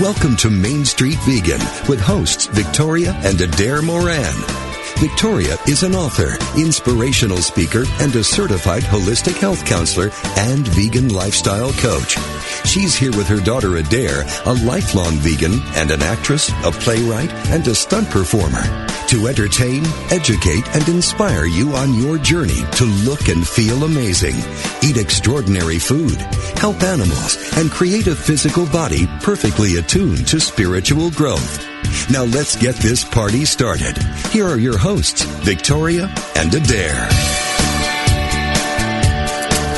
Welcome to Main Street Vegan with hosts Victoria and Adair Moran. Victoria is an author, inspirational speaker, and a certified holistic health counselor and vegan lifestyle coach. She's here with her daughter Adair, a lifelong vegan and an actress, a playwright, and a stunt performer to entertain, educate, and inspire you on your journey to look and feel amazing, eat extraordinary food, help animals, and create a physical body perfectly attuned to spiritual growth. Now let's get this party started. Here are your hosts, Victoria and Adair.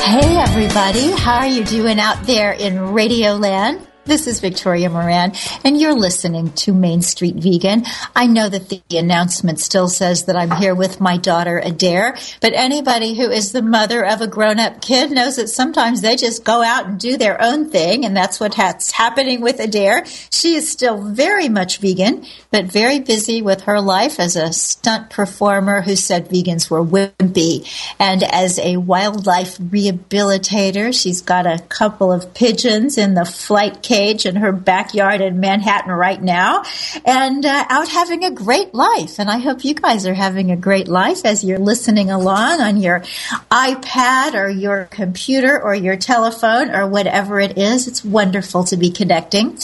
Hey everybody, how are you doing out there in Radio Land? This is Victoria Moran, and you're listening to Main Street Vegan. I know that the announcement still says that I'm here with my daughter Adair, but anybody who is the mother of a grown up kid knows that sometimes they just go out and do their own thing, and that's what's happening with Adair. She is still very much vegan, but very busy with her life as a stunt performer who said vegans were wimpy, and as a wildlife rehabilitator. She's got a couple of pigeons in the flight cage in her backyard in Manhattan right now and uh, out having a great life. And I hope you guys are having a great life as you're listening along on your iPad or your computer or your telephone or whatever it is. It's wonderful to be connecting.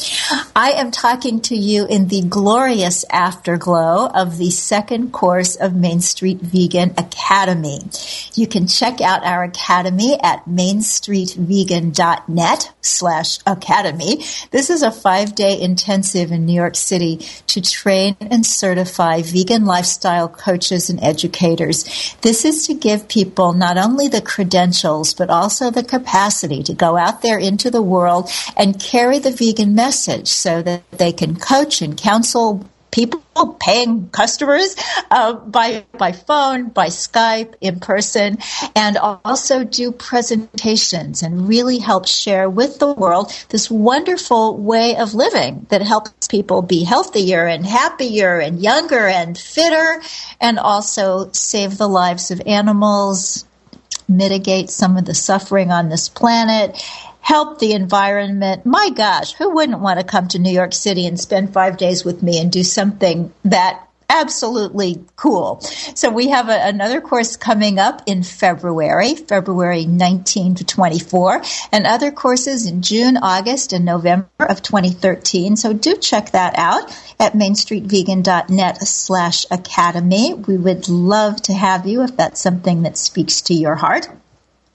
I am talking to you in the glorious afterglow of the second course of Main Street Vegan Academy. You can check out our academy at mainstreetvegan.net slash academy. This is a five day intensive in New York City to train and certify vegan lifestyle coaches and educators. This is to give people not only the credentials, but also the capacity to go out there into the world and carry the vegan message so that they can coach and counsel people paying customers uh, by by phone, by Skype, in person, and also do presentations and really help share with the world this wonderful way of living that helps people be healthier and happier and younger and fitter, and also save the lives of animals, mitigate some of the suffering on this planet help the environment. My gosh, who wouldn't want to come to New York City and spend five days with me and do something that absolutely cool. So we have a, another course coming up in February, February 19 to 24, and other courses in June, August, and November of 2013. So do check that out at mainstreetvegan.net slash academy. We would love to have you if that's something that speaks to your heart.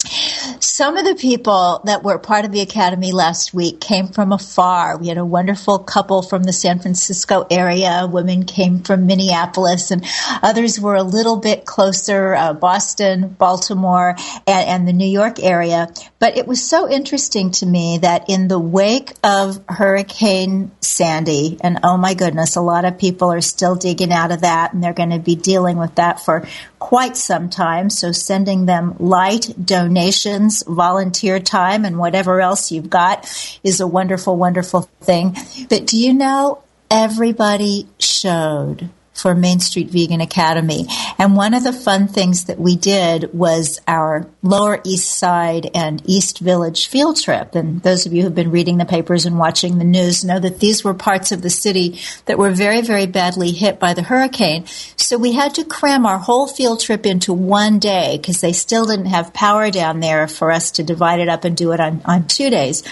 Some of the people that were part of the academy last week came from afar. We had a wonderful couple from the San Francisco area. Women came from Minneapolis, and others were a little bit closer, uh, Boston, Baltimore, and, and the New York area. But it was so interesting to me that in the wake of Hurricane Sandy, and oh my goodness, a lot of people are still digging out of that, and they're going to be dealing with that for quite some time. So sending them light donations, volunteer time, and whatever else you've got is a wonderful, wonderful thing. But do you know everybody showed for Main Street Vegan Academy. And one of the fun things that we did was our Lower East Side and East Village field trip. And those of you who've been reading the papers and watching the news know that these were parts of the city that were very, very badly hit by the hurricane. So we had to cram our whole field trip into one day because they still didn't have power down there for us to divide it up and do it on, on two days.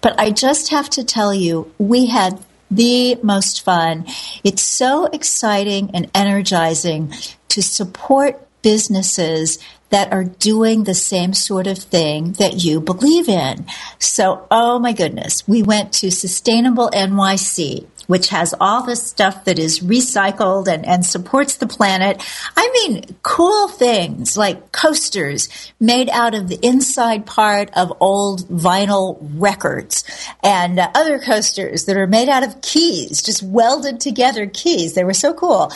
But I just have to tell you, we had the most fun. It's so exciting and energizing to support businesses that are doing the same sort of thing that you believe in. So, oh my goodness, we went to Sustainable NYC which has all this stuff that is recycled and, and supports the planet. I mean, cool things like coasters made out of the inside part of old vinyl records and uh, other coasters that are made out of keys, just welded together keys. They were so cool.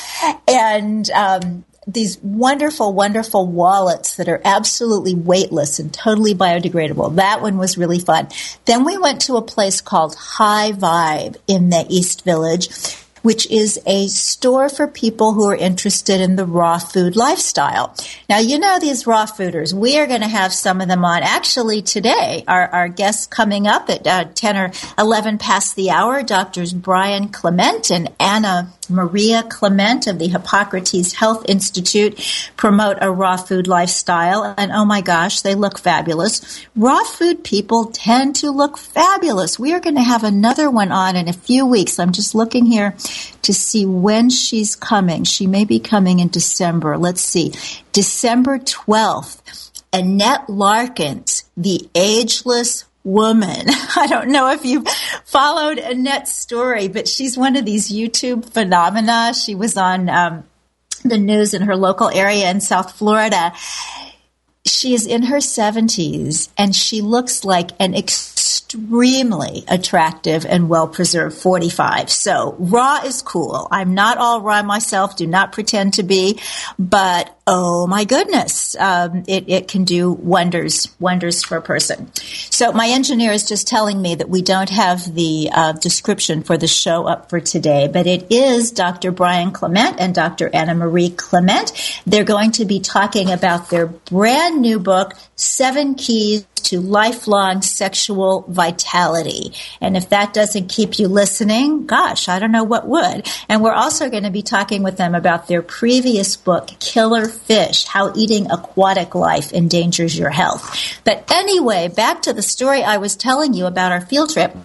And, um, these wonderful, wonderful wallets that are absolutely weightless and totally biodegradable. That one was really fun. Then we went to a place called High Vibe in the East Village which is a store for people who are interested in the raw food lifestyle. Now, you know these raw fooders. We are going to have some of them on actually today. Our, our guests coming up at uh, 10 or 11 past the hour, Doctors Brian Clement and Anna Maria Clement of the Hippocrates Health Institute promote a raw food lifestyle. And oh my gosh, they look fabulous. Raw food people tend to look fabulous. We are going to have another one on in a few weeks. I'm just looking here to see when she's coming. She may be coming in December. Let's see. December 12th. Annette Larkins, the ageless woman. I don't know if you followed Annette's story, but she's one of these YouTube phenomena. She was on um, the news in her local area in South Florida. She is in her 70s and she looks like an extremely attractive and well preserved 45. So raw is cool. I'm not all raw myself, do not pretend to be, but oh my goodness, um, it, it can do wonders, wonders for a person. So my engineer is just telling me that we don't have the uh, description for the show up for today, but it is Dr. Brian Clement and Dr. Anna Marie Clement. They're going to be talking about their brand new book, Seven Keys to lifelong sexual vitality. And if that doesn't keep you listening, gosh, I don't know what would. And we're also going to be talking with them about their previous book, Killer Fish, How Eating Aquatic Life Endangers Your Health. But anyway, back to the story I was telling you about our field trip.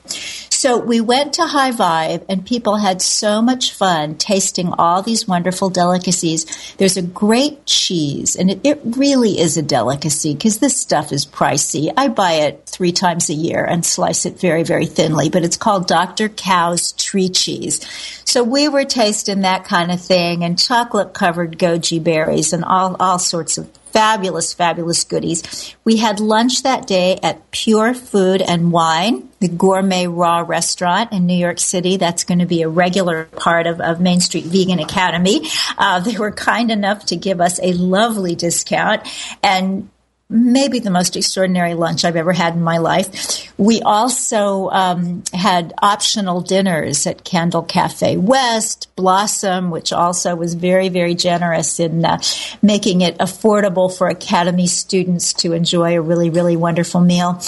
So we went to High Vibe and people had so much fun tasting all these wonderful delicacies. There's a great cheese and it, it really is a delicacy because this stuff is pricey. I buy it three times a year and slice it very, very thinly, but it's called Dr. Cow's tree cheese. So we were tasting that kind of thing and chocolate covered goji berries and all, all sorts of fabulous, fabulous goodies. We had lunch that day at Pure Food and Wine, the gourmet raw restaurant in New York City. That's going to be a regular part of, of Main Street Vegan Academy. Uh, they were kind enough to give us a lovely discount and maybe the most extraordinary lunch I've ever had in my life. We also um, had optional dinners at Candle Cafe West, Blossom, which also was very, very generous in uh, making it affordable for Academy students to enjoy a really, really wonderful meal.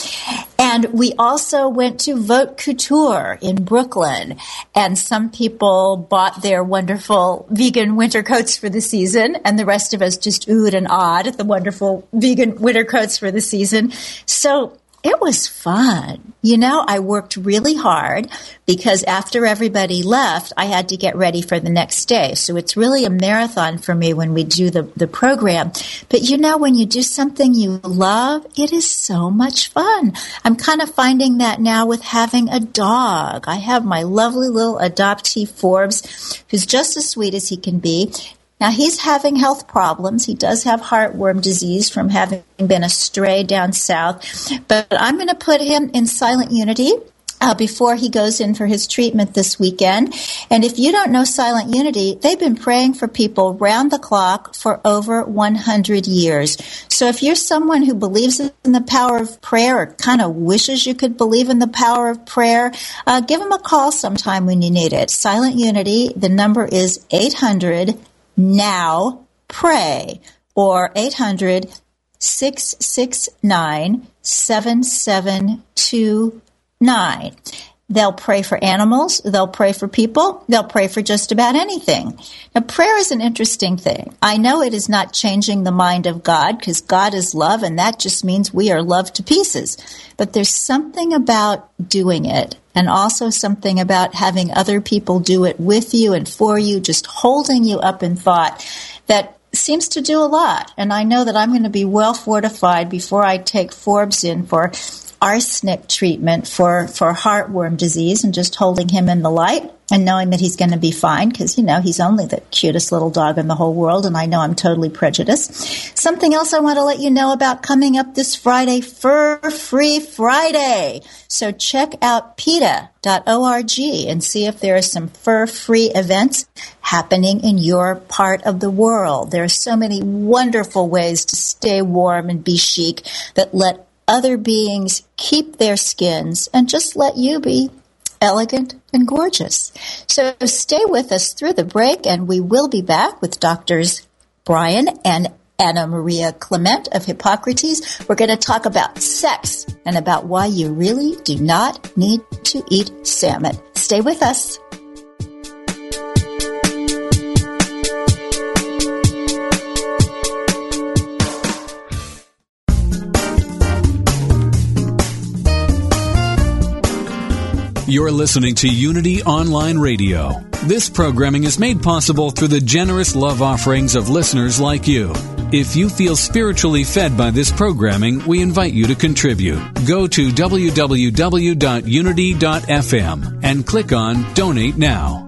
And we also went to Vaute Couture in Brooklyn, and some people bought their wonderful vegan winter coats for the season, and the rest of us just oohed and awed at the wonderful vegan winter coats for the season. So it was fun. You know, I worked really hard because after everybody left, I had to get ready for the next day. So it's really a marathon for me when we do the, the program. But you know, when you do something you love, it is so much fun. I'm kind of finding that now with having a dog. I have my lovely little adoptee Forbes, who's just as sweet as he can be. Now he's having health problems. He does have heartworm disease from having been a stray down south, but I'm going to put him in silent unity uh, before he goes in for his treatment this weekend. And if you don't know Silent Unity, they've been praying for people round the clock for over 100 years. So if you're someone who believes in the power of prayer or kind of wishes you could believe in the power of prayer, uh, give them a call sometime when you need it. Silent Unity, the number is 800 now pray or 800 669 7729. They'll pray for animals. They'll pray for people. They'll pray for just about anything. Now, prayer is an interesting thing. I know it is not changing the mind of God because God is love and that just means we are loved to pieces. But there's something about doing it and also something about having other people do it with you and for you, just holding you up in thought that seems to do a lot. And I know that I'm going to be well fortified before I take Forbes in for arsenic treatment for, for heartworm disease and just holding him in the light and knowing that he's going to be fine because, you know, he's only the cutest little dog in the whole world and I know I'm totally prejudiced. Something else I want to let you know about coming up this Friday, Fur Free Friday. So check out PETA.org and see if there are some fur free events happening in your part of the world. There are so many wonderful ways to stay warm and be chic that let other beings keep their skins and just let you be elegant and gorgeous. So stay with us through the break and we will be back with doctors Brian and Anna Maria Clement of Hippocrates. We're going to talk about sex and about why you really do not need to eat salmon. Stay with us. You're listening to Unity Online Radio. This programming is made possible through the generous love offerings of listeners like you. If you feel spiritually fed by this programming, we invite you to contribute. Go to www.unity.fm and click on Donate Now.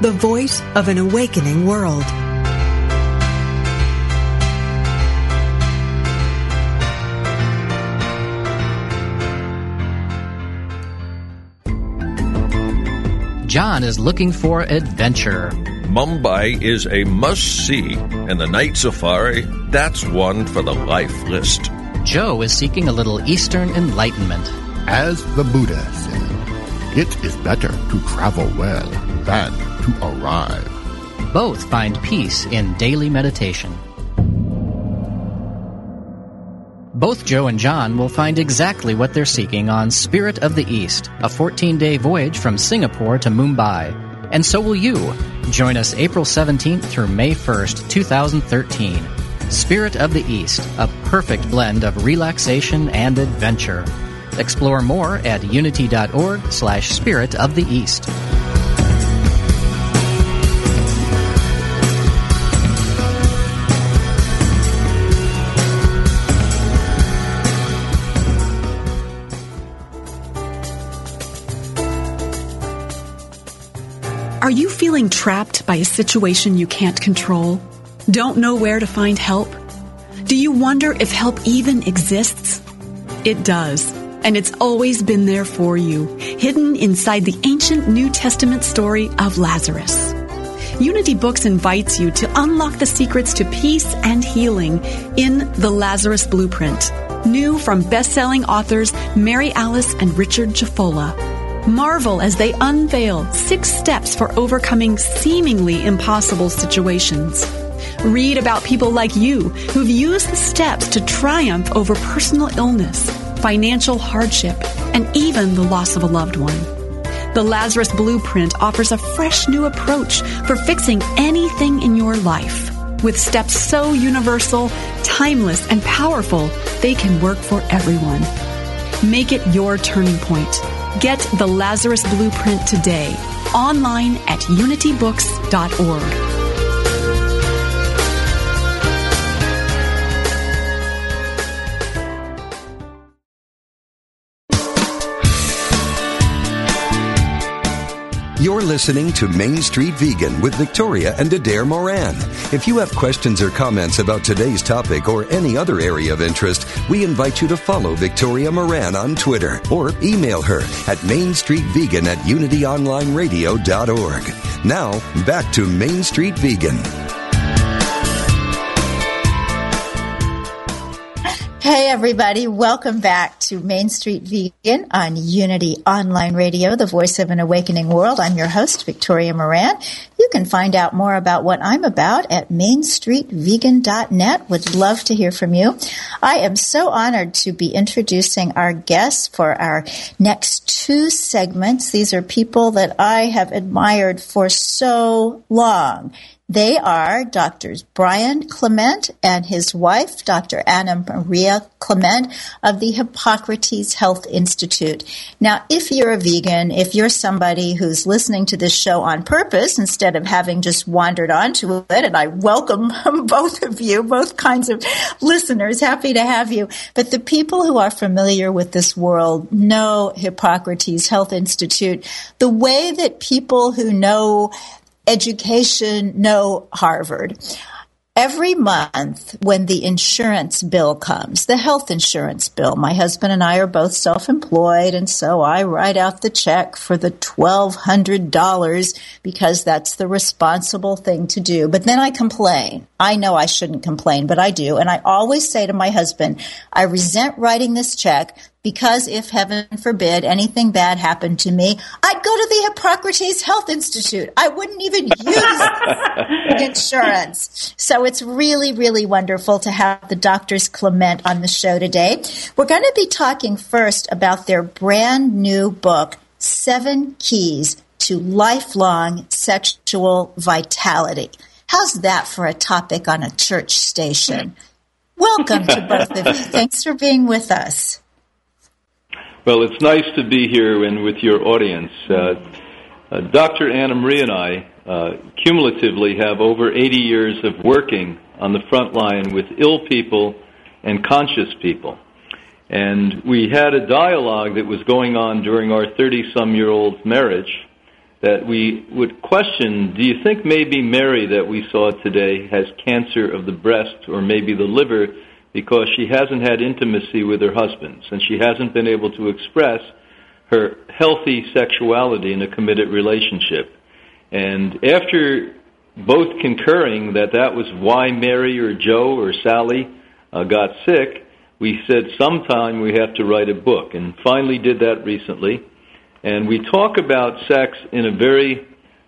the voice of an awakening world. John is looking for adventure. Mumbai is a must see, and the night safari, that's one for the life list. Joe is seeking a little Eastern enlightenment. As the Buddha said, it is better to travel well than to arrive. Both find peace in daily meditation. Both Joe and John will find exactly what they're seeking on Spirit of the East, a 14 day voyage from Singapore to Mumbai. And so will you. Join us April 17th through May 1st, 2013. Spirit of the East, a perfect blend of relaxation and adventure. Explore more at unity.org slash spirit of the East. Are you feeling trapped by a situation you can't control? Don't know where to find help? Do you wonder if help even exists? It does. and it's always been there for you, hidden inside the ancient New Testament story of Lazarus. Unity Books invites you to unlock the secrets to peace and healing in The Lazarus Blueprint. New from best-selling authors Mary Alice and Richard Jafolla. Marvel as they unveil six steps for overcoming seemingly impossible situations. Read about people like you who've used the steps to triumph over personal illness, financial hardship, and even the loss of a loved one. The Lazarus Blueprint offers a fresh new approach for fixing anything in your life. With steps so universal, timeless, and powerful, they can work for everyone. Make it your turning point. Get the Lazarus Blueprint today, online at unitybooks.org. You're listening to Main Street Vegan with Victoria and Adair Moran. If you have questions or comments about today's topic or any other area of interest, we invite you to follow Victoria Moran on Twitter or email her at mainstreetvegan at unityonlineradio.org. Now, back to Main Street Vegan. Hey, everybody. Welcome back to Main Street Vegan on Unity Online Radio, the voice of an awakening world. I'm your host, Victoria Moran. You can find out more about what I'm about at mainstreetvegan.net. Would love to hear from you. I am so honored to be introducing our guests for our next two segments. These are people that I have admired for so long. They are Doctors Brian Clement and his wife, Dr. Anna Maria Clement of the Hippocrates Health Institute. Now, if you're a vegan, if you're somebody who's listening to this show on purpose instead of having just wandered onto it, and I welcome both of you, both kinds of listeners, happy to have you. But the people who are familiar with this world know Hippocrates Health Institute the way that people who know education, know Harvard. Every month when the insurance bill comes, the health insurance bill, my husband and I are both self-employed and so I write out the check for the $1,200 because that's the responsible thing to do. But then I complain. I know I shouldn't complain, but I do. And I always say to my husband, I resent writing this check because if heaven forbid anything bad happened to me, I'd go to the Hippocrates Health Institute. I wouldn't even use insurance. So it's really, really wonderful to have the doctors Clement on the show today. We're going to be talking first about their brand new book, Seven Keys to Lifelong Sexual Vitality. How's that for a topic on a church station? Welcome to both of you. Thanks for being with us. Well, it's nice to be here and with your audience. Uh, uh, Dr. Anna Marie and I uh, cumulatively have over 80 years of working on the front line with ill people and conscious people. And we had a dialogue that was going on during our 30 some year old marriage that we would question do you think maybe Mary that we saw today has cancer of the breast or maybe the liver because she hasn't had intimacy with her husbands and she hasn't been able to express her healthy sexuality in a committed relationship. And after both concurring that that was why Mary or Joe or Sally uh, got sick, we said sometime we have to write a book and finally did that recently. And we talk about sex in a very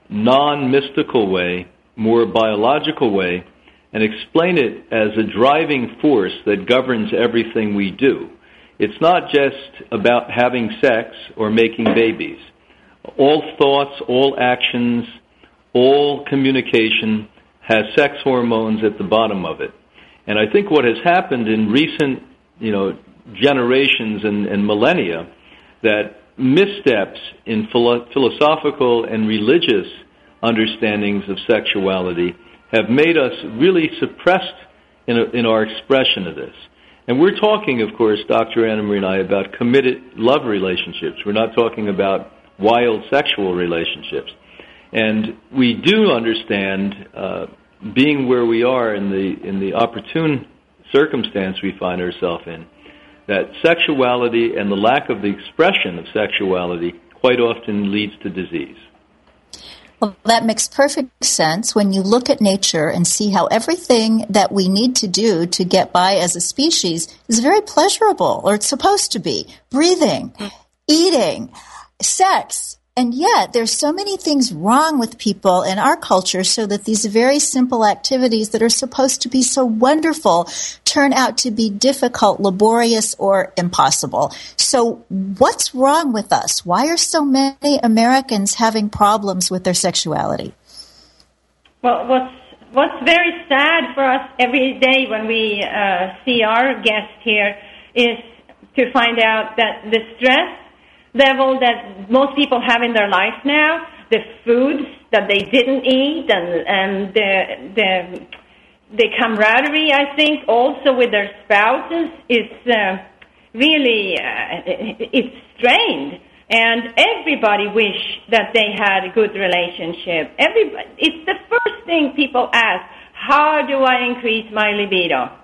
non mystical way, more biological way, and explain it as a driving force that governs everything we do. It's not just about having sex or making babies. All thoughts, all actions, all communication has sex hormones at the bottom of it. And I think what has happened in recent, you know, generations and, and millennia that missteps in philo- philosophical and religious understandings of sexuality have made us really suppressed in, a, in our expression of this. And we're talking, of course, Dr. Anna Marie and I, about committed love relationships. We're not talking about wild sexual relationships. And we do understand, uh, being where we are in the in the opportune circumstance we find ourselves in, that sexuality and the lack of the expression of sexuality quite often leads to disease. Well, that makes perfect sense when you look at nature and see how everything that we need to do to get by as a species is very pleasurable, or it's supposed to be. Breathing, eating, sex, and yet, there's so many things wrong with people in our culture so that these very simple activities that are supposed to be so wonderful turn out to be difficult, laborious, or impossible. So, what's wrong with us? Why are so many Americans having problems with their sexuality? Well, what's what's very sad for us every day when we uh, see our guest here is to find out that the stress level that most people have in their life now, the foods that they didn't eat, and and the the the camaraderie, I think, also with their spouses is uh, really uh, it's strained. And everybody wish that they had a good relationship. Everybody, it's the first thing people ask: How do I increase my libido?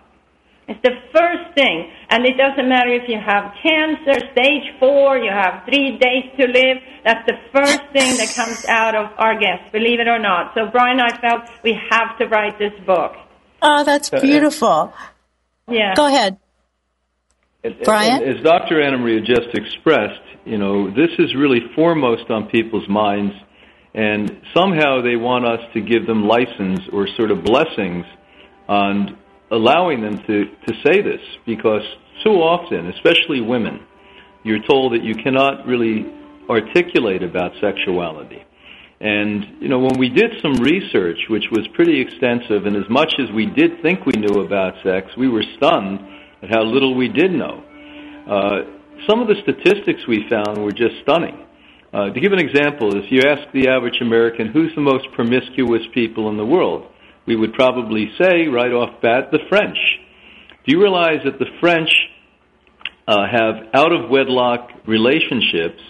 It's the first thing. And it doesn't matter if you have cancer, stage four, you have three days to live. That's the first thing that comes out of our guests, believe it or not. So Brian I felt we have to write this book. Oh, that's uh, beautiful. Yeah. Go ahead. Brian? As Dr. Anna Maria just expressed, you know, this is really foremost on people's minds, and somehow they want us to give them license or sort of blessings on allowing them to, to say this because so often, especially women, you're told that you cannot really articulate about sexuality. And, you know, when we did some research, which was pretty extensive, and as much as we did think we knew about sex, we were stunned at how little we did know. Uh, some of the statistics we found were just stunning. Uh, to give an example, if you ask the average American who's the most promiscuous people in the world, we would probably say right off bat the French. Do you realize that the French uh, have out of wedlock relationships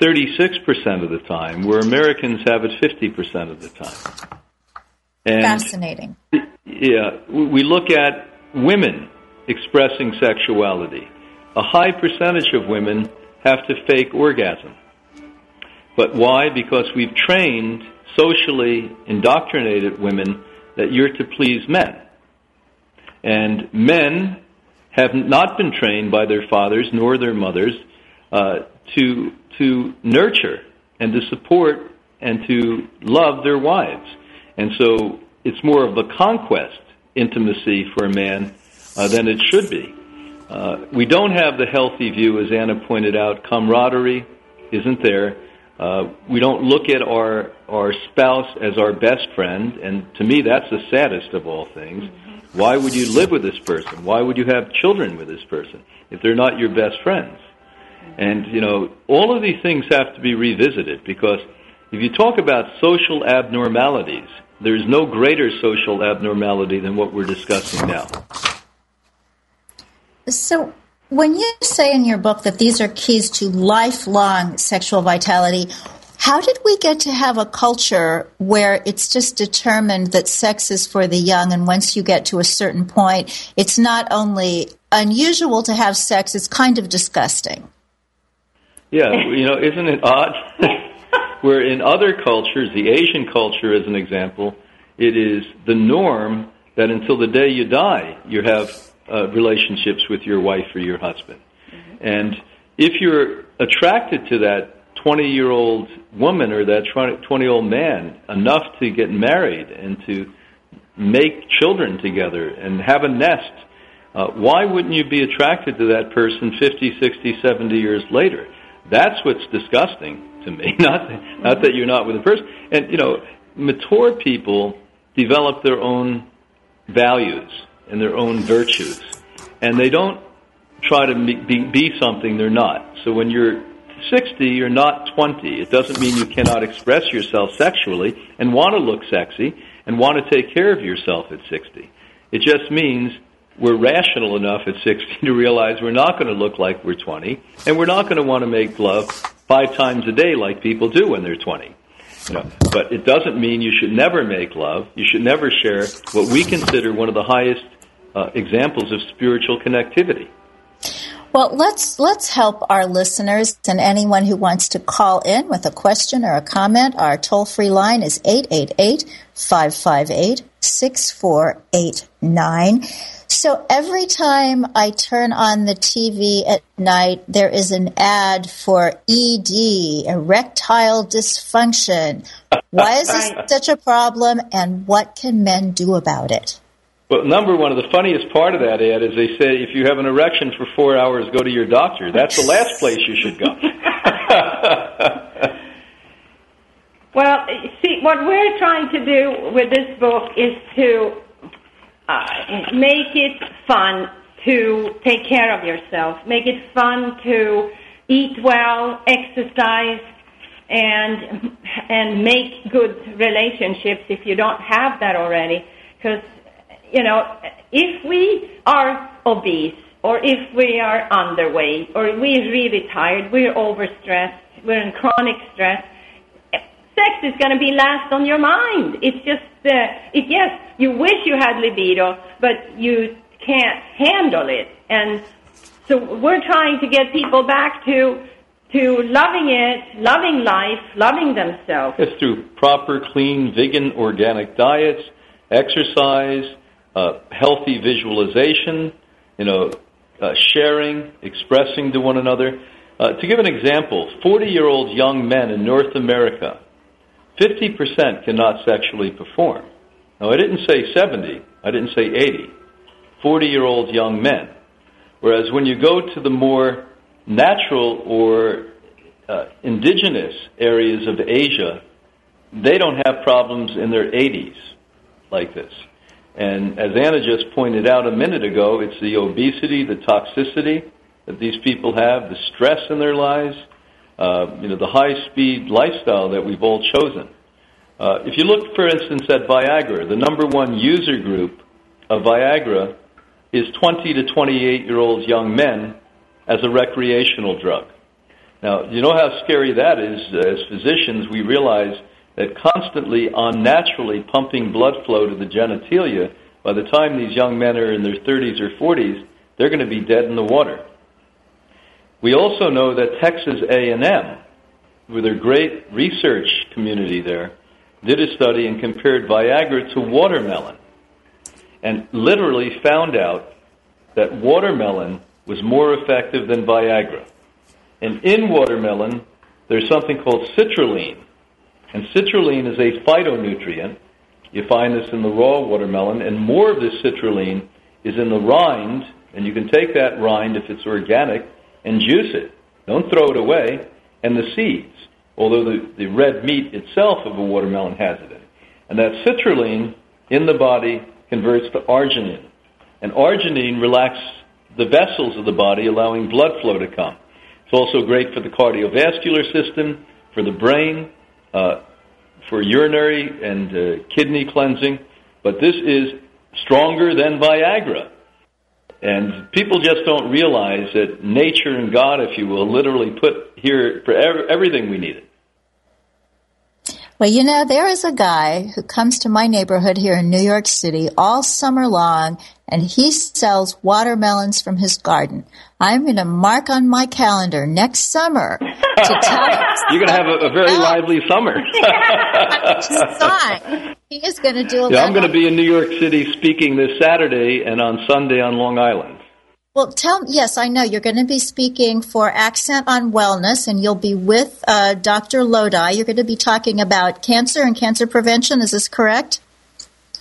36% of the time, where Americans have it 50% of the time? And Fascinating. Yeah, we look at women expressing sexuality. A high percentage of women have to fake orgasm. But why? Because we've trained socially indoctrinated women that you're to please men. And men have not been trained by their fathers nor their mothers uh, to, to nurture and to support and to love their wives. And so it's more of a conquest intimacy for a man uh, than it should be. Uh, we don't have the healthy view, as Anna pointed out. Camaraderie isn't there. Uh, we don't look at our our spouse as our best friend, and to me, that's the saddest of all things. Mm-hmm. Why would you live with this person? Why would you have children with this person if they're not your best friends? And you know, all of these things have to be revisited because if you talk about social abnormalities, there's no greater social abnormality than what we're discussing now. So, when you say in your book that these are keys to lifelong sexual vitality, how did we get to have a culture where it's just determined that sex is for the young, and once you get to a certain point, it's not only unusual to have sex, it's kind of disgusting? Yeah, you know, isn't it odd? where in other cultures, the Asian culture as an example, it is the norm that until the day you die, you have uh, relationships with your wife or your husband. Mm-hmm. And if you're attracted to that 20 year old woman or that 20 year old man enough to get married and to make children together and have a nest, uh, why wouldn't you be attracted to that person 50, 60, 70 years later? That's what's disgusting to me. Not, not that you're not with a person. And, you know, mature people develop their own values and their own virtues. And they don't try to be, be something they're not. So when you're 60, you're not 20. It doesn't mean you cannot express yourself sexually and want to look sexy and want to take care of yourself at 60. It just means we're rational enough at 60 to realize we're not going to look like we're 20 and we're not going to want to make love five times a day like people do when they're 20. You know, but it doesn't mean you should never make love. You should never share what we consider one of the highest uh, examples of spiritual connectivity. Well, let's let's help our listeners and anyone who wants to call in with a question or a comment. Our toll-free line is 888-558-6489. So every time I turn on the TV at night, there is an ad for ED, erectile dysfunction. Why is this such a problem and what can men do about it? Well, number one, of the funniest part of that ad is they say if you have an erection for four hours, go to your doctor. That's the last place you should go. well, see, what we're trying to do with this book is to uh, make it fun to take care of yourself, make it fun to eat well, exercise, and and make good relationships if you don't have that already, because you know, if we are obese or if we are underweight or we're really tired, we're overstressed, we're in chronic stress, sex is going to be last on your mind. It's just, uh, it, yes, you wish you had libido, but you can't handle it. And so we're trying to get people back to to loving it, loving life, loving themselves. It's through proper, clean, vegan, organic diets, exercise, healthy visualization, you know, uh, sharing, expressing to one another. Uh, to give an example, 40 year old young men in North America, 50% cannot sexually perform. Now, I didn't say 70, I didn't say 80. 40 year old young men. Whereas when you go to the more natural or uh, indigenous areas of Asia, they don't have problems in their 80s like this. And as Anna just pointed out a minute ago, it's the obesity, the toxicity that these people have, the stress in their lives, uh, you know, the high-speed lifestyle that we've all chosen. Uh, if you look, for instance, at Viagra, the number one user group of Viagra is 20 to 28 year old young men as a recreational drug. Now, you know how scary that is. As physicians, we realize that constantly unnaturally pumping blood flow to the genitalia, by the time these young men are in their 30s or 40s, they're going to be dead in the water. We also know that Texas A&M, with their great research community there, did a study and compared Viagra to watermelon and literally found out that watermelon was more effective than Viagra. And in watermelon, there's something called citrulline, and citrulline is a phytonutrient. You find this in the raw watermelon, and more of this citrulline is in the rind, and you can take that rind, if it's organic, and juice it. Don't throw it away, and the seeds, although the, the red meat itself of a watermelon has it in. And that citrulline in the body converts to arginine. And arginine relaxes the vessels of the body, allowing blood flow to come. It's also great for the cardiovascular system, for the brain, for urinary and uh, kidney cleansing, but this is stronger than Viagra. And people just don't realize that nature and God, if you will, literally put here for everything we needed. Well, you know, there is a guy who comes to my neighborhood here in New York City all summer long, and he sells watermelons from his garden. I'm going to mark on my calendar next summer to tell You're going to have a, a very lively summer. he is going to do a yeah, I'm going to be in New York City speaking this Saturday and on Sunday on Long Island. Well, tell yes, I know you're going to be speaking for Accent on Wellness, and you'll be with uh, Dr. Lodi. You're going to be talking about cancer and cancer prevention. Is this correct?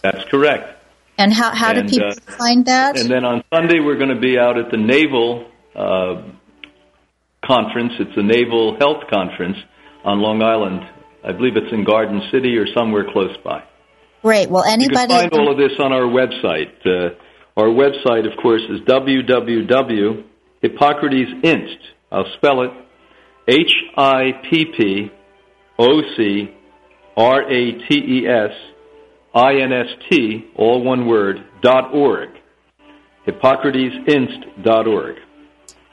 That's correct. And how how and, do people uh, find that? And then on Sunday we're going to be out at the Naval uh, conference. It's a Naval Health Conference on Long Island. I believe it's in Garden City or somewhere close by. Great. Well, anybody you can find all of this on our website. Our website, of course, is www.hippocratesinst. I'll spell it H I P P O C R A T E S I N S T, all one word, dot org. Hippocratesinst.org.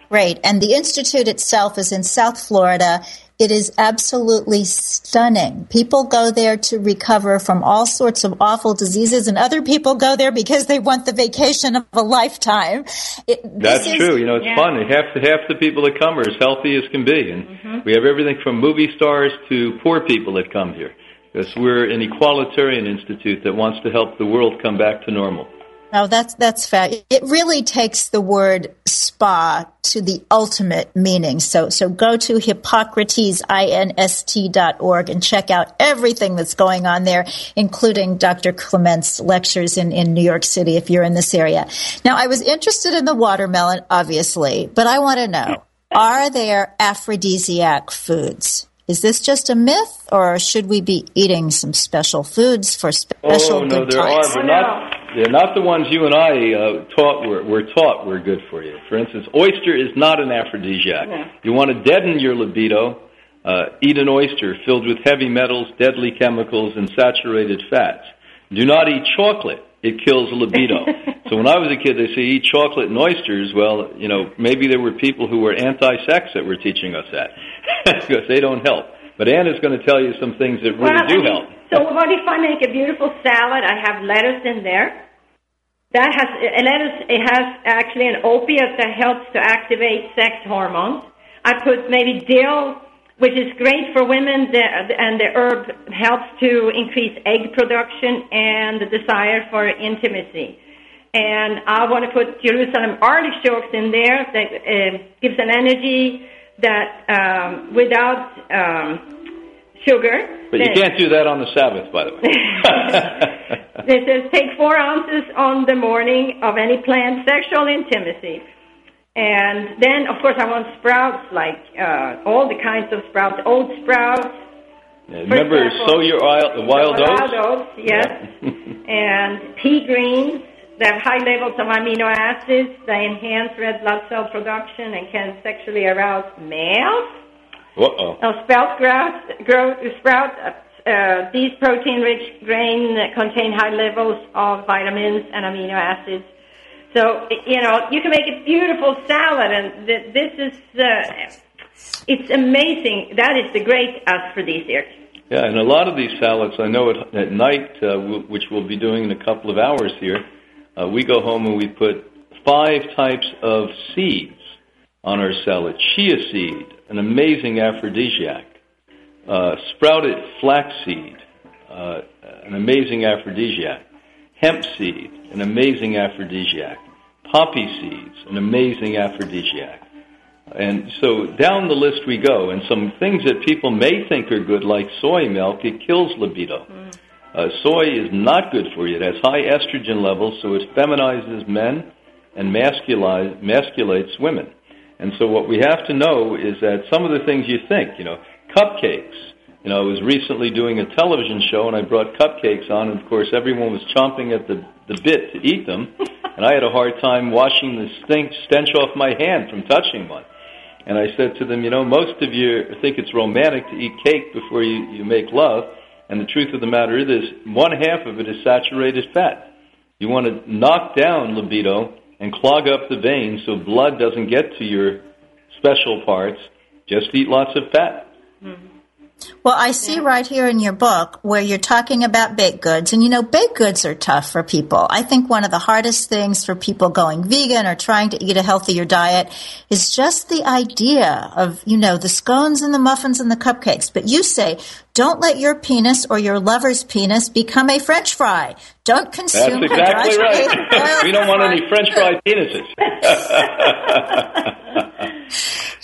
Great. And the Institute itself is in South Florida It is absolutely stunning. People go there to recover from all sorts of awful diseases, and other people go there because they want the vacation of a lifetime. It, That's is, true. You know, it's yeah. fun. Half the half the people that come are as healthy as can be, and mm-hmm. we have everything from movie stars to poor people that come here. Because we're an equalitarian institute that wants to help the world come back to normal. No, that's that's fair. It really takes the word spa to the ultimate meaning. So so go to hippocratesinst.org and check out everything that's going on there, including Dr. Clement's lectures in, in New York City if you're in this area. Now I was interested in the watermelon, obviously, but I want to know, are there aphrodisiac foods? Is this just a myth, or should we be eating some special foods for special oh, no, good there times? are, but not, oh, they're not the ones you and I uh, taught were, were taught were good for you. For instance, oyster is not an aphrodisiac. No. You want to deaden your libido, uh, eat an oyster filled with heavy metals, deadly chemicals, and saturated fats. Do not eat chocolate. It kills libido. so when I was a kid, they say eat chocolate and oysters. Well, you know, maybe there were people who were anti-sex that were teaching us that. because they don't help. But Anna's going to tell you some things that really well, do I mean, help. So what if I make a beautiful salad? I have lettuce in there. That has lettuce. It has actually an opiate that helps to activate sex hormones. I put maybe dill, which is great for women, and the herb helps to increase egg production and the desire for intimacy. And I want to put Jerusalem artichokes in there that uh, gives an energy that um, without um, sugar. But you can't do that on the Sabbath, by the way. it says take four ounces on the morning of any planned sexual intimacy. And then, of course, I want sprouts like uh, all the kinds of sprouts, old sprouts. Yeah, remember, example, sow your wild, wild oats. Wild oats, yes. Yeah. and pea greens have high levels of amino acids. They enhance red blood cell production and can sexually arouse males. Uh-oh. Now, sprout grass, grow, sprout, uh, uh, these protein-rich grains contain high levels of vitamins and amino acids. So, you know, you can make a beautiful salad, and th- this is, uh, it's amazing. That is the great aphrodisiac. Yeah, and a lot of these salads, I know at, at night, uh, w- which we'll be doing in a couple of hours here, uh, we go home and we put five types of seeds on our salad. Chia seed, an amazing aphrodisiac. Uh, sprouted flaxseed, uh, an amazing aphrodisiac. Hemp seed, an amazing aphrodisiac. Poppy seeds, an amazing aphrodisiac. And so down the list we go, and some things that people may think are good, like soy milk, it kills libido. Mm. Uh, soy is not good for you. It has high estrogen levels, so it feminizes men and masculates women. And so what we have to know is that some of the things you think, you know, cupcakes. You know, I was recently doing a television show and I brought cupcakes on, and of course everyone was chomping at the, the bit to eat them, and I had a hard time washing the stink, stench off my hand from touching one. And I said to them, you know, most of you think it's romantic to eat cake before you, you make love, and the truth of the matter is, one half of it is saturated fat. You want to knock down libido and clog up the veins so blood doesn't get to your special parts. Just eat lots of fat. Mm-hmm. Well, I see right here in your book where you're talking about baked goods. And you know, baked goods are tough for people. I think one of the hardest things for people going vegan or trying to eat a healthier diet is just the idea of, you know, the scones and the muffins and the cupcakes. But you say, don't let your penis or your lover's penis become a french fry. Don't consume That's exactly right. we don't want any french fry penises.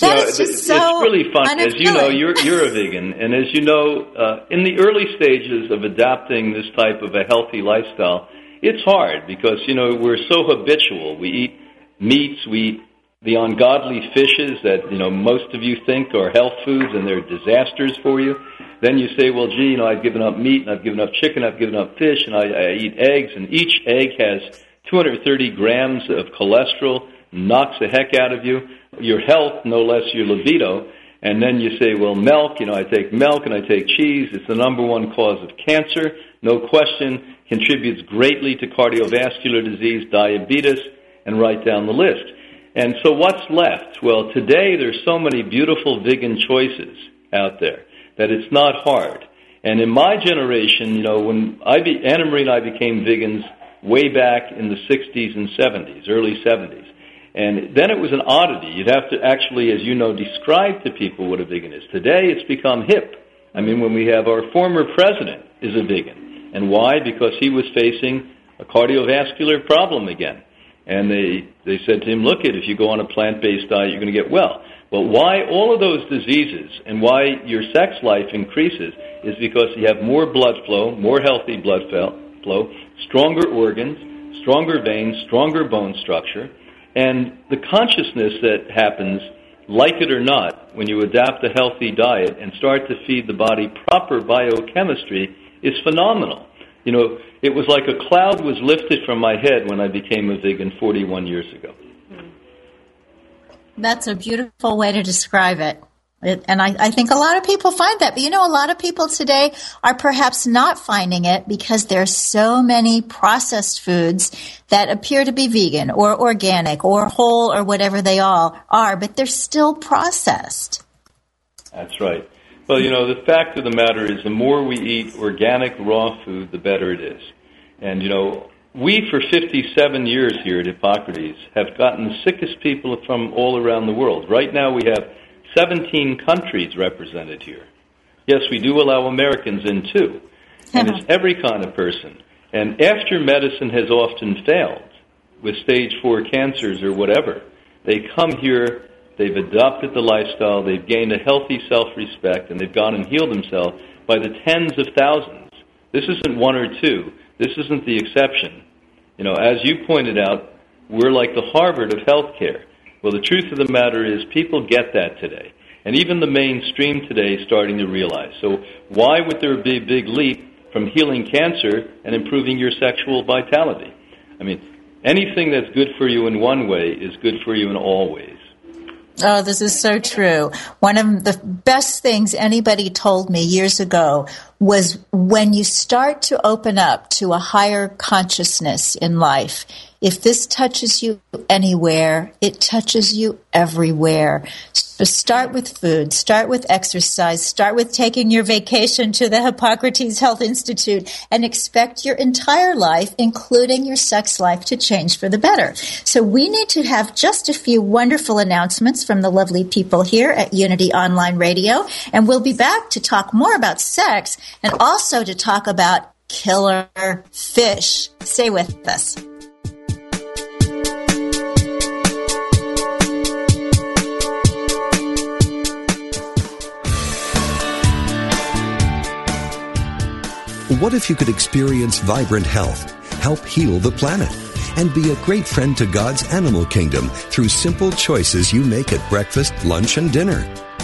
Is just so it's really fun. As you know, you're you're a vegan, and as you know, uh, in the early stages of adapting this type of a healthy lifestyle, it's hard because you know we're so habitual. We eat meats, we eat the ungodly fishes that you know most of you think are health foods, and they're disasters for you. Then you say, well, gee, you know, I've given up meat, and I've given up chicken, I've given up fish, and I, I eat eggs, and each egg has 230 grams of cholesterol, knocks the heck out of you your health, no less your libido. And then you say, well, milk, you know, I take milk and I take cheese. It's the number one cause of cancer. No question, contributes greatly to cardiovascular disease, diabetes, and right down the list. And so what's left? Well, today there's so many beautiful vegan choices out there. That it's not hard. And in my generation, you know, when I be, Anna Maria and I became vegans way back in the 60s and 70s, early 70s. And then it was an oddity. You'd have to actually, as you know, describe to people what a vegan is. Today it's become hip. I mean, when we have our former president is a vegan. And why? Because he was facing a cardiovascular problem again. And they, they said to him, look, it, if you go on a plant-based diet, you're going to get well. But why all of those diseases and why your sex life increases is because you have more blood flow, more healthy blood flow, stronger organs, stronger veins, stronger bone structure, and the consciousness that happens, like it or not, when you adapt a healthy diet and start to feed the body proper biochemistry is phenomenal. You know, it was like a cloud was lifted from my head when I became a vegan 41 years ago. That's a beautiful way to describe it. it and I, I, think a lot of people find that. But you know, a lot of people today are perhaps not finding it because there's so many processed foods that appear to be vegan or organic or whole or whatever they all are, but they're still processed. That's right. Well, you know, the fact of the matter is the more we eat organic raw food, the better it is. And, you know, we, for 57 years here at Hippocrates, have gotten the sickest people from all around the world. Right now, we have 17 countries represented here. Yes, we do allow Americans in too. And it's every kind of person. And after medicine has often failed with stage four cancers or whatever, they come here, they've adopted the lifestyle, they've gained a healthy self respect, and they've gone and healed themselves by the tens of thousands. This isn't one or two. This isn't the exception. You know, as you pointed out, we're like the Harvard of healthcare. Well, the truth of the matter is people get that today. And even the mainstream today is starting to realize. So why would there be a big leap from healing cancer and improving your sexual vitality? I mean, anything that's good for you in one way is good for you in all ways. Oh, this is so true. One of the best things anybody told me years ago was when you start to open up to a higher consciousness in life, if this touches you anywhere, it touches you everywhere. So start with food, start with exercise, start with taking your vacation to the Hippocrates Health Institute and expect your entire life, including your sex life, to change for the better. So we need to have just a few wonderful announcements from the lovely people here at Unity Online Radio. And we'll be back to talk more about sex and also to talk about killer fish. Stay with us. What if you could experience vibrant health, help heal the planet, and be a great friend to God's animal kingdom through simple choices you make at breakfast, lunch, and dinner?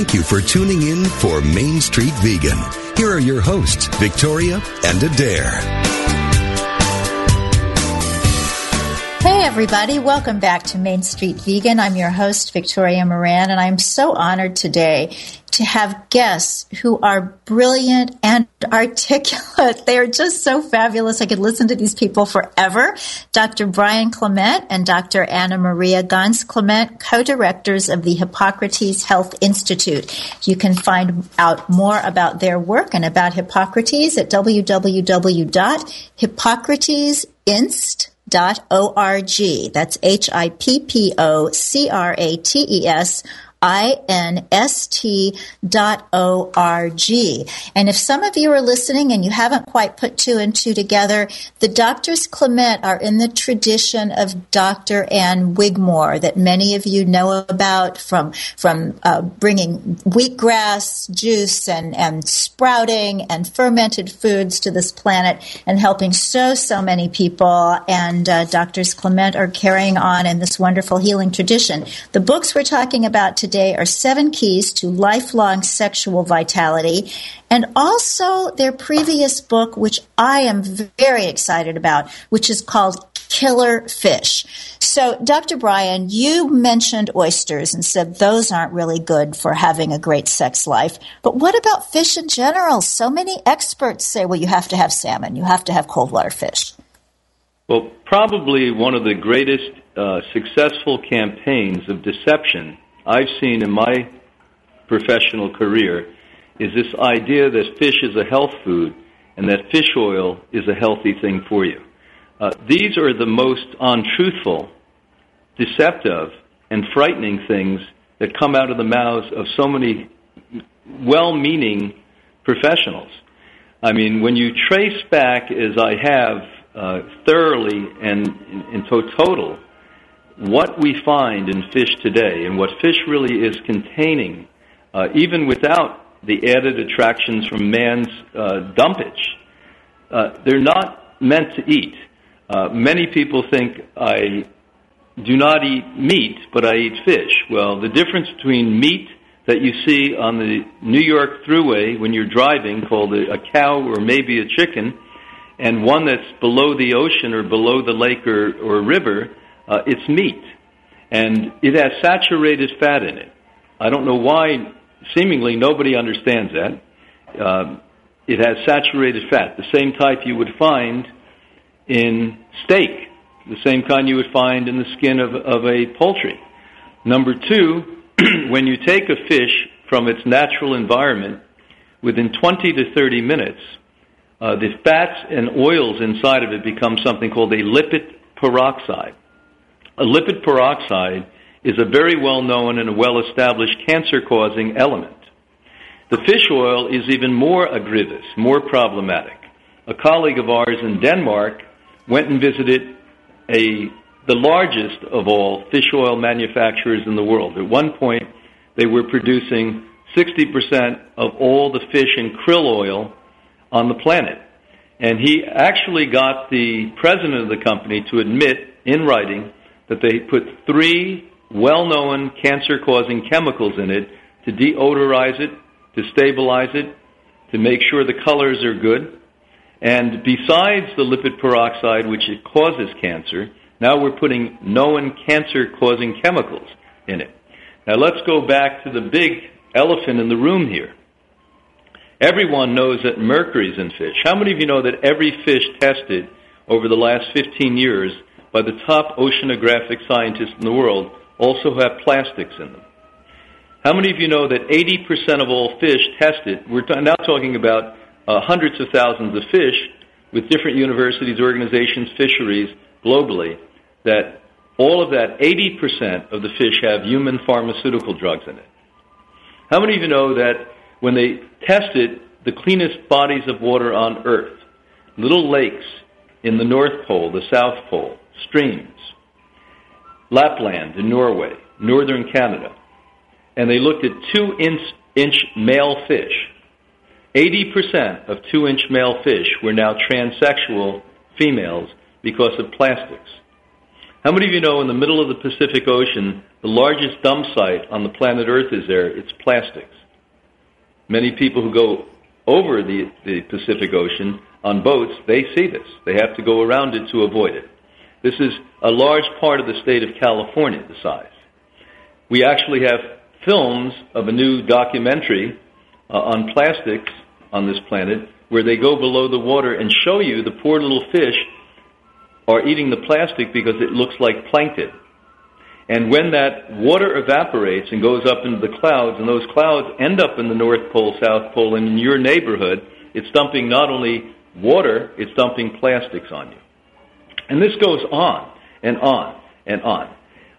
Thank you for tuning in for Main Street Vegan. Here are your hosts, Victoria and Adair. Hey, everybody. Welcome back to Main Street Vegan. I'm your host, Victoria Moran, and I'm so honored today to have guests who are brilliant and articulate. They are just so fabulous. I could listen to these people forever. Dr. Brian Clement and Dr. Anna Maria Ganz Clement, co-directors of the Hippocrates Health Institute. You can find out more about their work and about Hippocrates at www.hippocratesinst.com dot O-R-G. That's H-I-P-P-O-C-R-A-T-E-S inst dot O-R-G. And if some of you are listening and you haven't quite put two and two together, the doctors Clement are in the tradition of Dr. Ann Wigmore that many of you know about from, from uh, bringing wheatgrass juice and, and sprouting and fermented foods to this planet and helping so, so many people. And uh, doctors Clement are carrying on in this wonderful healing tradition. The books we're talking about today today are seven keys to lifelong sexual vitality and also their previous book, which I am very excited about, which is called Killer Fish. So, Dr. Brian, you mentioned oysters and said those aren't really good for having a great sex life. But what about fish in general? So many experts say, well, you have to have salmon, you have to have cold water fish. Well, probably one of the greatest uh, successful campaigns of deception I've seen in my professional career is this idea that fish is a health food and that fish oil is a healthy thing for you. Uh, these are the most untruthful, deceptive, and frightening things that come out of the mouths of so many well meaning professionals. I mean, when you trace back, as I have uh, thoroughly and in, in total, what we find in fish today and what fish really is containing, uh, even without the added attractions from man's uh, dumpage, uh, they're not meant to eat. Uh, many people think I do not eat meat, but I eat fish. Well, the difference between meat that you see on the New York Thruway when you're driving, called a, a cow or maybe a chicken, and one that's below the ocean or below the lake or, or river, uh, it's meat. And it has saturated fat in it. I don't know why, seemingly, nobody understands that. Um, it has saturated fat, the same type you would find in steak, the same kind you would find in the skin of, of a poultry. Number two, when you take a fish from its natural environment, within 20 to 30 minutes, uh, the fats and oils inside of it become something called a lipid peroxide. A lipid peroxide is a very well known and well established cancer causing element. The fish oil is even more egregious, more problematic. A colleague of ours in Denmark went and visited a, the largest of all fish oil manufacturers in the world. At one point, they were producing 60% of all the fish and krill oil on the planet. And he actually got the president of the company to admit in writing that they put three well-known cancer-causing chemicals in it to deodorize it, to stabilize it, to make sure the colors are good. And besides the lipid peroxide, which it causes cancer, now we're putting known cancer-causing chemicals in it. Now let's go back to the big elephant in the room here. Everyone knows that mercury is in fish. How many of you know that every fish tested over the last 15 years by the top oceanographic scientists in the world also have plastics in them. How many of you know that 80% of all fish tested, we're t- now talking about uh, hundreds of thousands of fish with different universities, organizations, fisheries globally, that all of that, 80% of the fish have human pharmaceutical drugs in it. How many of you know that when they tested the cleanest bodies of water on Earth, little lakes in the North Pole, the South Pole, streams, Lapland in Norway, northern Canada, and they looked at two inch, inch male fish. 80% of two inch male fish were now transsexual females because of plastics. How many of you know in the middle of the Pacific Ocean, the largest dump site on the planet Earth is there? It's plastics. Many people who go over the, the Pacific Ocean on boats, they see this. They have to go around it to avoid it. This is a large part of the state of California, the size. We actually have films of a new documentary uh, on plastics on this planet where they go below the water and show you the poor little fish are eating the plastic because it looks like plankton. And when that water evaporates and goes up into the clouds, and those clouds end up in the North Pole, South Pole, and in your neighborhood, it's dumping not only water, it's dumping plastics on you. And this goes on and on and on.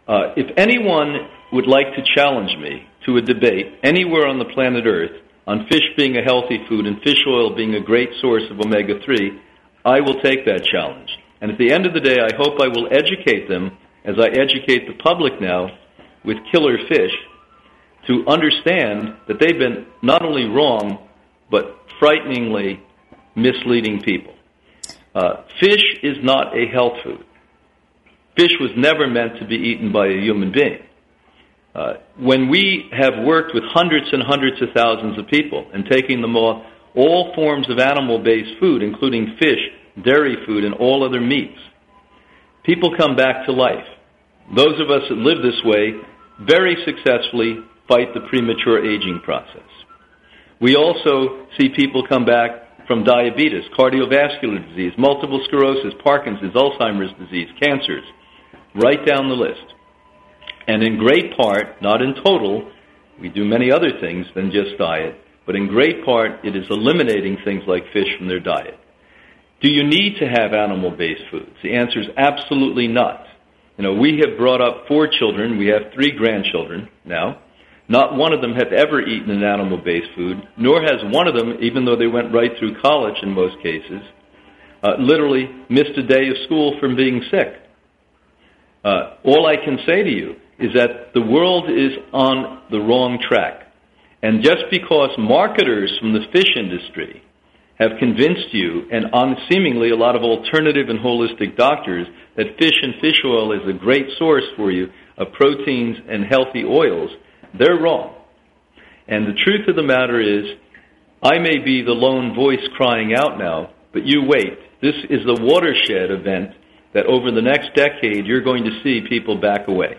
Uh, if anyone would like to challenge me to a debate anywhere on the planet Earth on fish being a healthy food and fish oil being a great source of omega 3, I will take that challenge. And at the end of the day, I hope I will educate them, as I educate the public now with killer fish, to understand that they've been not only wrong, but frighteningly misleading people. Uh, fish is not a health food. Fish was never meant to be eaten by a human being. Uh, when we have worked with hundreds and hundreds of thousands of people and taking them off all forms of animal based food, including fish, dairy food, and all other meats, people come back to life. Those of us that live this way very successfully fight the premature aging process. We also see people come back from diabetes, cardiovascular disease, multiple sclerosis, Parkinson's, Alzheimer's disease, cancers, right down the list. And in great part, not in total, we do many other things than just diet, but in great part, it is eliminating things like fish from their diet. Do you need to have animal based foods? The answer is absolutely not. You know, we have brought up four children, we have three grandchildren now. Not one of them have ever eaten an animal based food, nor has one of them, even though they went right through college in most cases, uh, literally missed a day of school from being sick. Uh, all I can say to you is that the world is on the wrong track. And just because marketers from the fish industry have convinced you, and on seemingly a lot of alternative and holistic doctors, that fish and fish oil is a great source for you of proteins and healthy oils, they're wrong. And the truth of the matter is, I may be the lone voice crying out now, but you wait. This is the watershed event that over the next decade you're going to see people back away.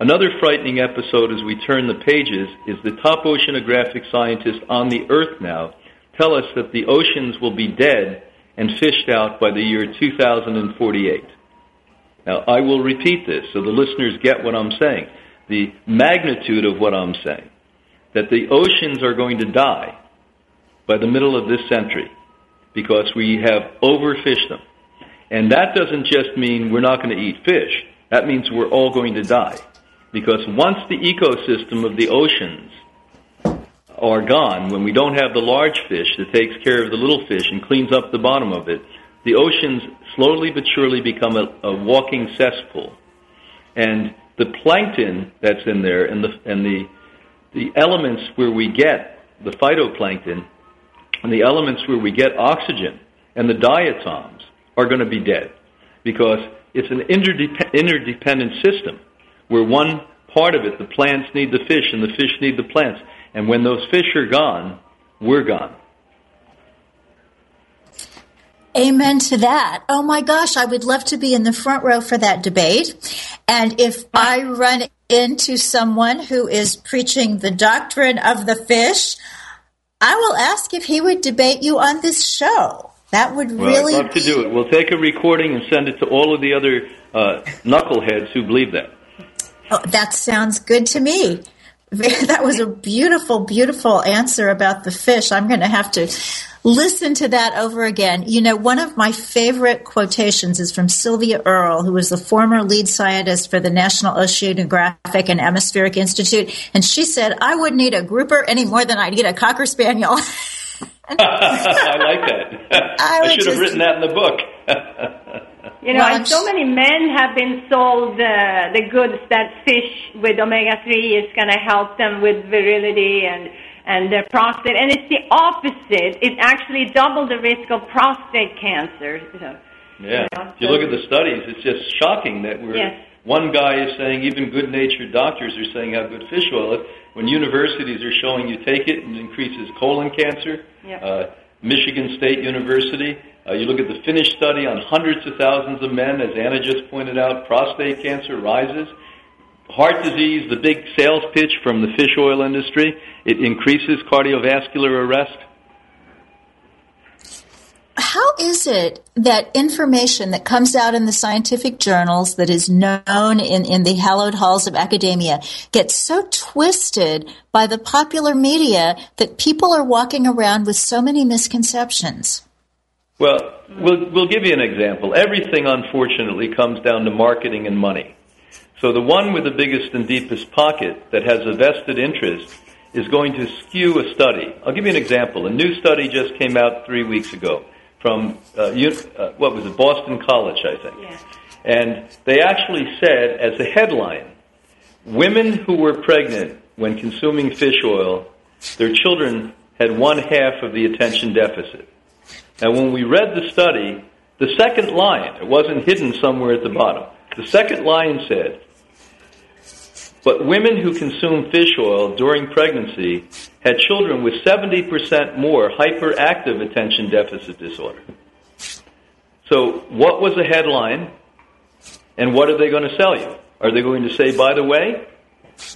Another frightening episode as we turn the pages is the top oceanographic scientists on the Earth now tell us that the oceans will be dead and fished out by the year 2048. Now, I will repeat this so the listeners get what I'm saying the magnitude of what I'm saying, that the oceans are going to die by the middle of this century because we have overfished them. And that doesn't just mean we're not going to eat fish. That means we're all going to die. Because once the ecosystem of the oceans are gone, when we don't have the large fish that takes care of the little fish and cleans up the bottom of it, the oceans slowly but surely become a, a walking cesspool. And the plankton that's in there and the and the the elements where we get the phytoplankton and the elements where we get oxygen and the diatoms are going to be dead because it's an interdep- interdependent system where one part of it, the plants need the fish and the fish need the plants. And when those fish are gone, we're gone. Amen to that. Oh my gosh, I would love to be in the front row for that debate. And if I run into someone who is preaching the doctrine of the fish, I will ask if he would debate you on this show. That would well, really. I'd love to do it. We'll take a recording and send it to all of the other uh, knuckleheads who believe that. Oh, that sounds good to me. That was a beautiful, beautiful answer about the fish. I'm going to have to listen to that over again. You know, one of my favorite quotations is from Sylvia Earle, who was the former lead scientist for the National Oceanographic and Atmospheric Institute. And she said, I wouldn't need a grouper any more than I'd eat a Cocker Spaniel. I like that. I, I should just... have written that in the book. you know, well, so many men have been sold uh, the goods that fish with omega three is going to help them with virility and and their prostate, and it's the opposite. It actually double the risk of prostate cancer. So Yeah. You know, if you look at the studies, it's just shocking that we're. Yes. One guy is saying, even good-natured doctors are saying how good fish oil is. When universities are showing you take it and it increases colon cancer. Yep. Uh, Michigan State University. Uh, you look at the Finnish study on hundreds of thousands of men, as Anna just pointed out, prostate cancer rises. Heart disease, the big sales pitch from the fish oil industry, it increases cardiovascular arrest. How is it that information that comes out in the scientific journals that is known in, in the hallowed halls of academia gets so twisted by the popular media that people are walking around with so many misconceptions? Well, we'll, we'll give you an example. Everything, unfortunately, comes down to marketing and money. So the one with the biggest and deepest pocket that has a vested interest is going to skew a study. I'll give you an example. A new study just came out three weeks ago from uh, uh, what was it, Boston College, I think. Yeah. And they actually said, as a headline, women who were pregnant when consuming fish oil, their children had one half of the attention deficit. Now, when we read the study, the second line, it wasn't hidden somewhere at the bottom. The second line said, but women who consume fish oil during pregnancy had children with 70% more hyperactive attention deficit disorder. So, what was the headline, and what are they going to sell you? Are they going to say, by the way,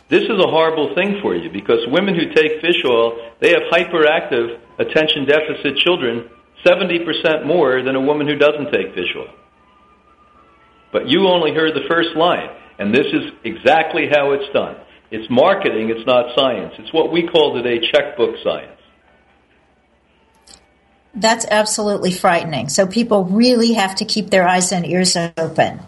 this is a horrible thing for you because women who take fish oil, they have hyperactive attention deficit children 70% more than a woman who doesn't take fish oil. But you only heard the first line. And this is exactly how it's done. It's marketing, it's not science. It's what we call today checkbook science. That's absolutely frightening. So people really have to keep their eyes and ears open.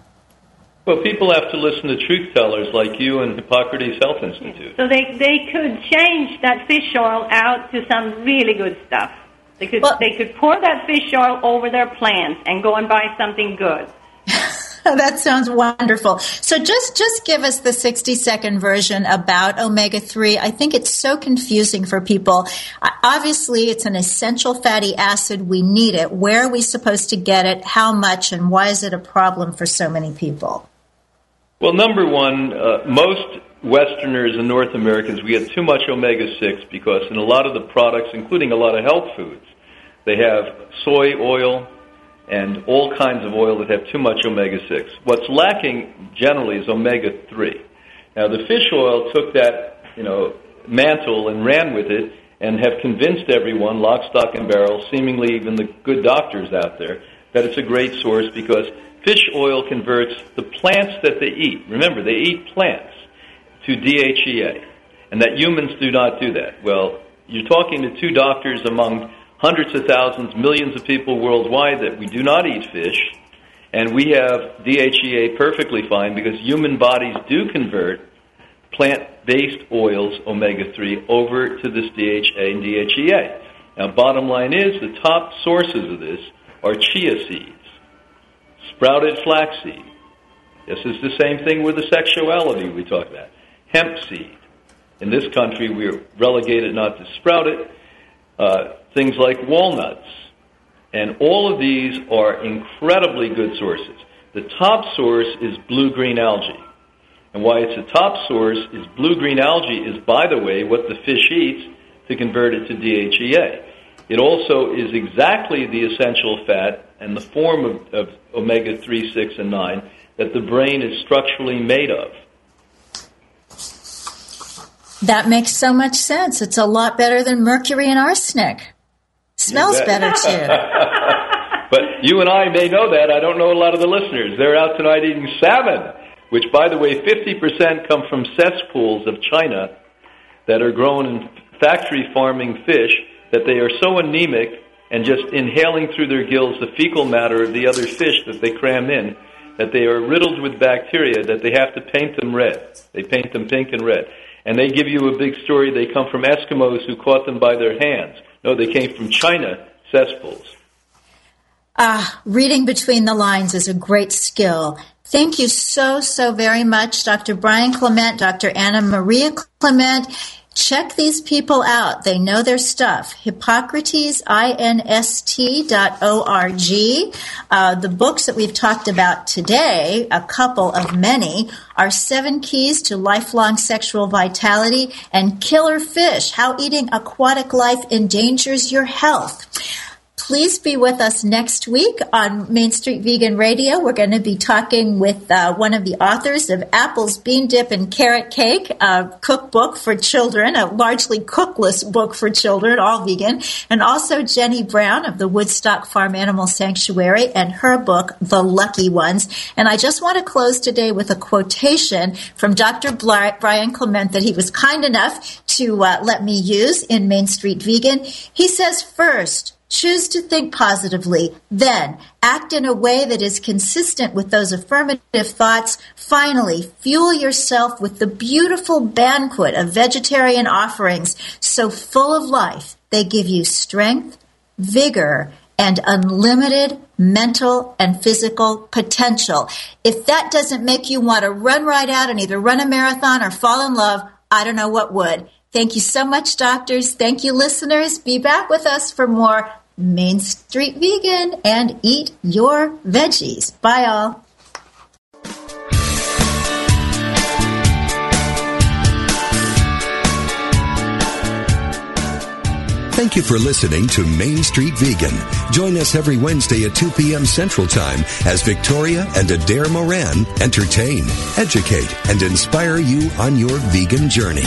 Well, people have to listen to truth tellers like you and Hippocrates Health Institute. So they, they could change that fish oil out to some really good stuff. They could, well, they could pour that fish oil over their plants and go and buy something good. that sounds wonderful. So just just give us the 60 second version about omega 3. I think it's so confusing for people. Obviously, it's an essential fatty acid. We need it. Where are we supposed to get it? How much and why is it a problem for so many people? Well, number one, uh, most Westerners and North Americans, we get too much omega 6 because in a lot of the products, including a lot of health foods, they have soy oil, and all kinds of oil that have too much omega 6. What's lacking generally is omega 3. Now, the fish oil took that, you know, mantle and ran with it and have convinced everyone, lock, stock, and barrel, seemingly even the good doctors out there, that it's a great source because fish oil converts the plants that they eat. Remember, they eat plants to DHEA, and that humans do not do that. Well, you're talking to two doctors among hundreds of thousands, millions of people worldwide that we do not eat fish, and we have DHEA perfectly fine because human bodies do convert plant-based oils, omega-3, over to this DHA and DHEA. Now, bottom line is the top sources of this are chia seeds, sprouted flaxseed. This is the same thing with the sexuality we talk about. Hemp seed. In this country, we're relegated not to sprout it. Uh, things like walnuts. And all of these are incredibly good sources. The top source is blue-green algae. And why it's a top source is blue-green algae is, by the way, what the fish eats to convert it to DHEA. It also is exactly the essential fat and the form of, of omega-3, 6, and 9 that the brain is structurally made of. That makes so much sense. It's a lot better than mercury and arsenic. Smells better too. but you and I may know that. I don't know a lot of the listeners. They're out tonight eating salmon, which, by the way, 50% come from cesspools of China that are grown in factory farming fish that they are so anemic and just inhaling through their gills the fecal matter of the other fish that they cram in that they are riddled with bacteria that they have to paint them red. They paint them pink and red. And they give you a big story. They come from Eskimos who caught them by their hands. No, they came from China cesspools. Ah, reading between the lines is a great skill. Thank you so, so very much, Dr. Brian Clement, Dr. Anna Maria Clement. Check these people out. They know their stuff. Hippocrates, I-N-S-T. Uh, the books that we've talked about today, a couple of many, are Seven Keys to Lifelong Sexual Vitality and Killer Fish, How Eating Aquatic Life Endangers Your Health. Please be with us next week on Main Street Vegan Radio. We're going to be talking with uh, one of the authors of Apples, Bean Dip, and Carrot Cake, a cookbook for children, a largely cookless book for children, all vegan, and also Jenny Brown of the Woodstock Farm Animal Sanctuary and her book, The Lucky Ones. And I just want to close today with a quotation from Dr. Brian Clement that he was kind enough to uh, let me use in Main Street Vegan. He says, first, Choose to think positively. Then act in a way that is consistent with those affirmative thoughts. Finally, fuel yourself with the beautiful banquet of vegetarian offerings so full of life they give you strength, vigor, and unlimited mental and physical potential. If that doesn't make you want to run right out and either run a marathon or fall in love, I don't know what would. Thank you so much, doctors. Thank you, listeners. Be back with us for more Main Street Vegan and eat your veggies. Bye, all. Thank you for listening to Main Street Vegan. Join us every Wednesday at 2 p.m. Central Time as Victoria and Adair Moran entertain, educate, and inspire you on your vegan journey.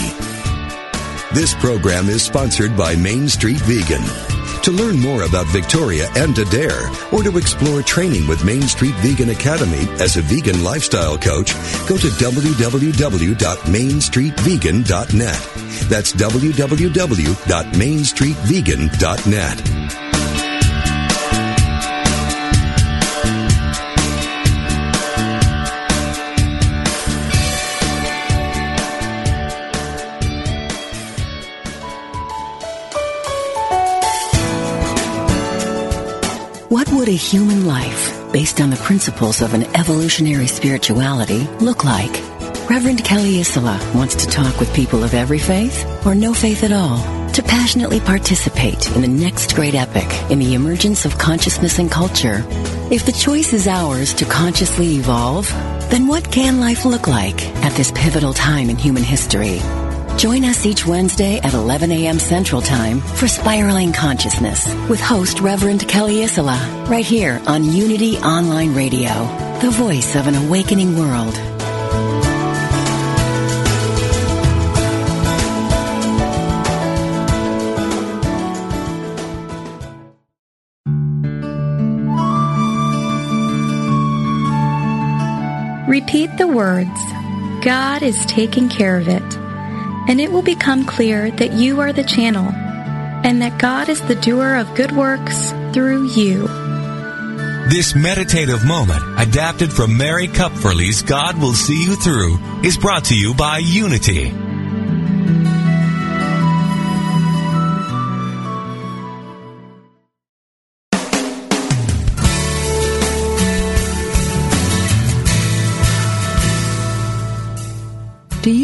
This program is sponsored by Main Street Vegan. To learn more about Victoria and Adair, or to explore training with Main Street Vegan Academy as a vegan lifestyle coach, go to www.mainstreetvegan.net. That's www.mainstreetvegan.net. What would a human life, based on the principles of an evolutionary spirituality, look like? Reverend Kelly Isola wants to talk with people of every faith or no faith at all to passionately participate in the next great epic in the emergence of consciousness and culture. If the choice is ours to consciously evolve, then what can life look like at this pivotal time in human history? Join us each Wednesday at 11 a.m. Central Time for Spiraling Consciousness with host Reverend Kelly Isola, right here on Unity Online Radio, the voice of an awakening world. Repeat the words, God is taking care of it and it will become clear that you are the channel and that God is the doer of good works through you. This meditative moment, adapted from Mary Kupferle's God Will See You Through, is brought to you by Unity.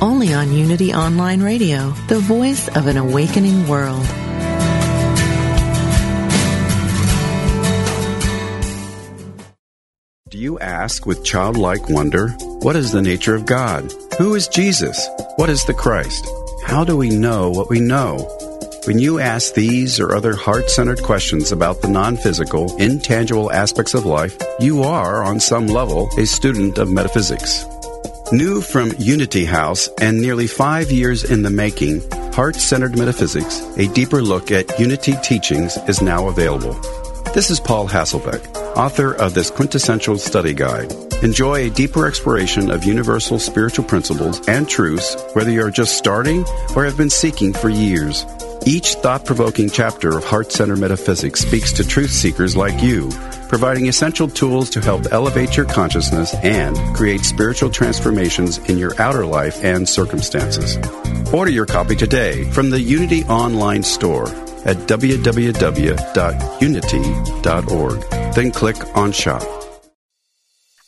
only on Unity Online Radio, the voice of an awakening world. Do you ask with childlike wonder, what is the nature of God? Who is Jesus? What is the Christ? How do we know what we know? When you ask these or other heart centered questions about the non physical, intangible aspects of life, you are, on some level, a student of metaphysics. New from Unity House and nearly five years in the making, Heart Centered Metaphysics, a deeper look at Unity teachings, is now available. This is Paul Hasselbeck, author of this quintessential study guide. Enjoy a deeper exploration of universal spiritual principles and truths, whether you're just starting or have been seeking for years. Each thought provoking chapter of Heart Center Metaphysics speaks to truth seekers like you, providing essential tools to help elevate your consciousness and create spiritual transformations in your outer life and circumstances. Order your copy today from the Unity Online Store at www.unity.org. Then click on Shop.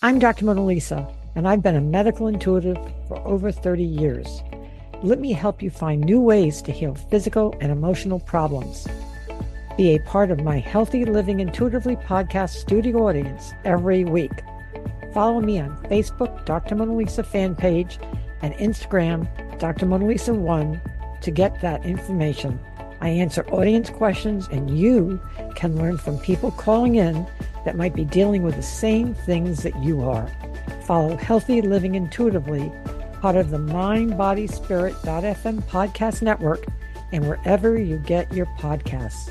I'm Dr. Mona Lisa, and I've been a medical intuitive for over 30 years. Let me help you find new ways to heal physical and emotional problems. Be a part of my Healthy Living Intuitively podcast studio audience every week. Follow me on Facebook, Dr. Mona Lisa fan page, and Instagram, Dr. Mona Lisa 1 to get that information. I answer audience questions, and you can learn from people calling in that might be dealing with the same things that you are. Follow Healthy Living Intuitively part of the MindBodySpirit.fm podcast network and wherever you get your podcasts.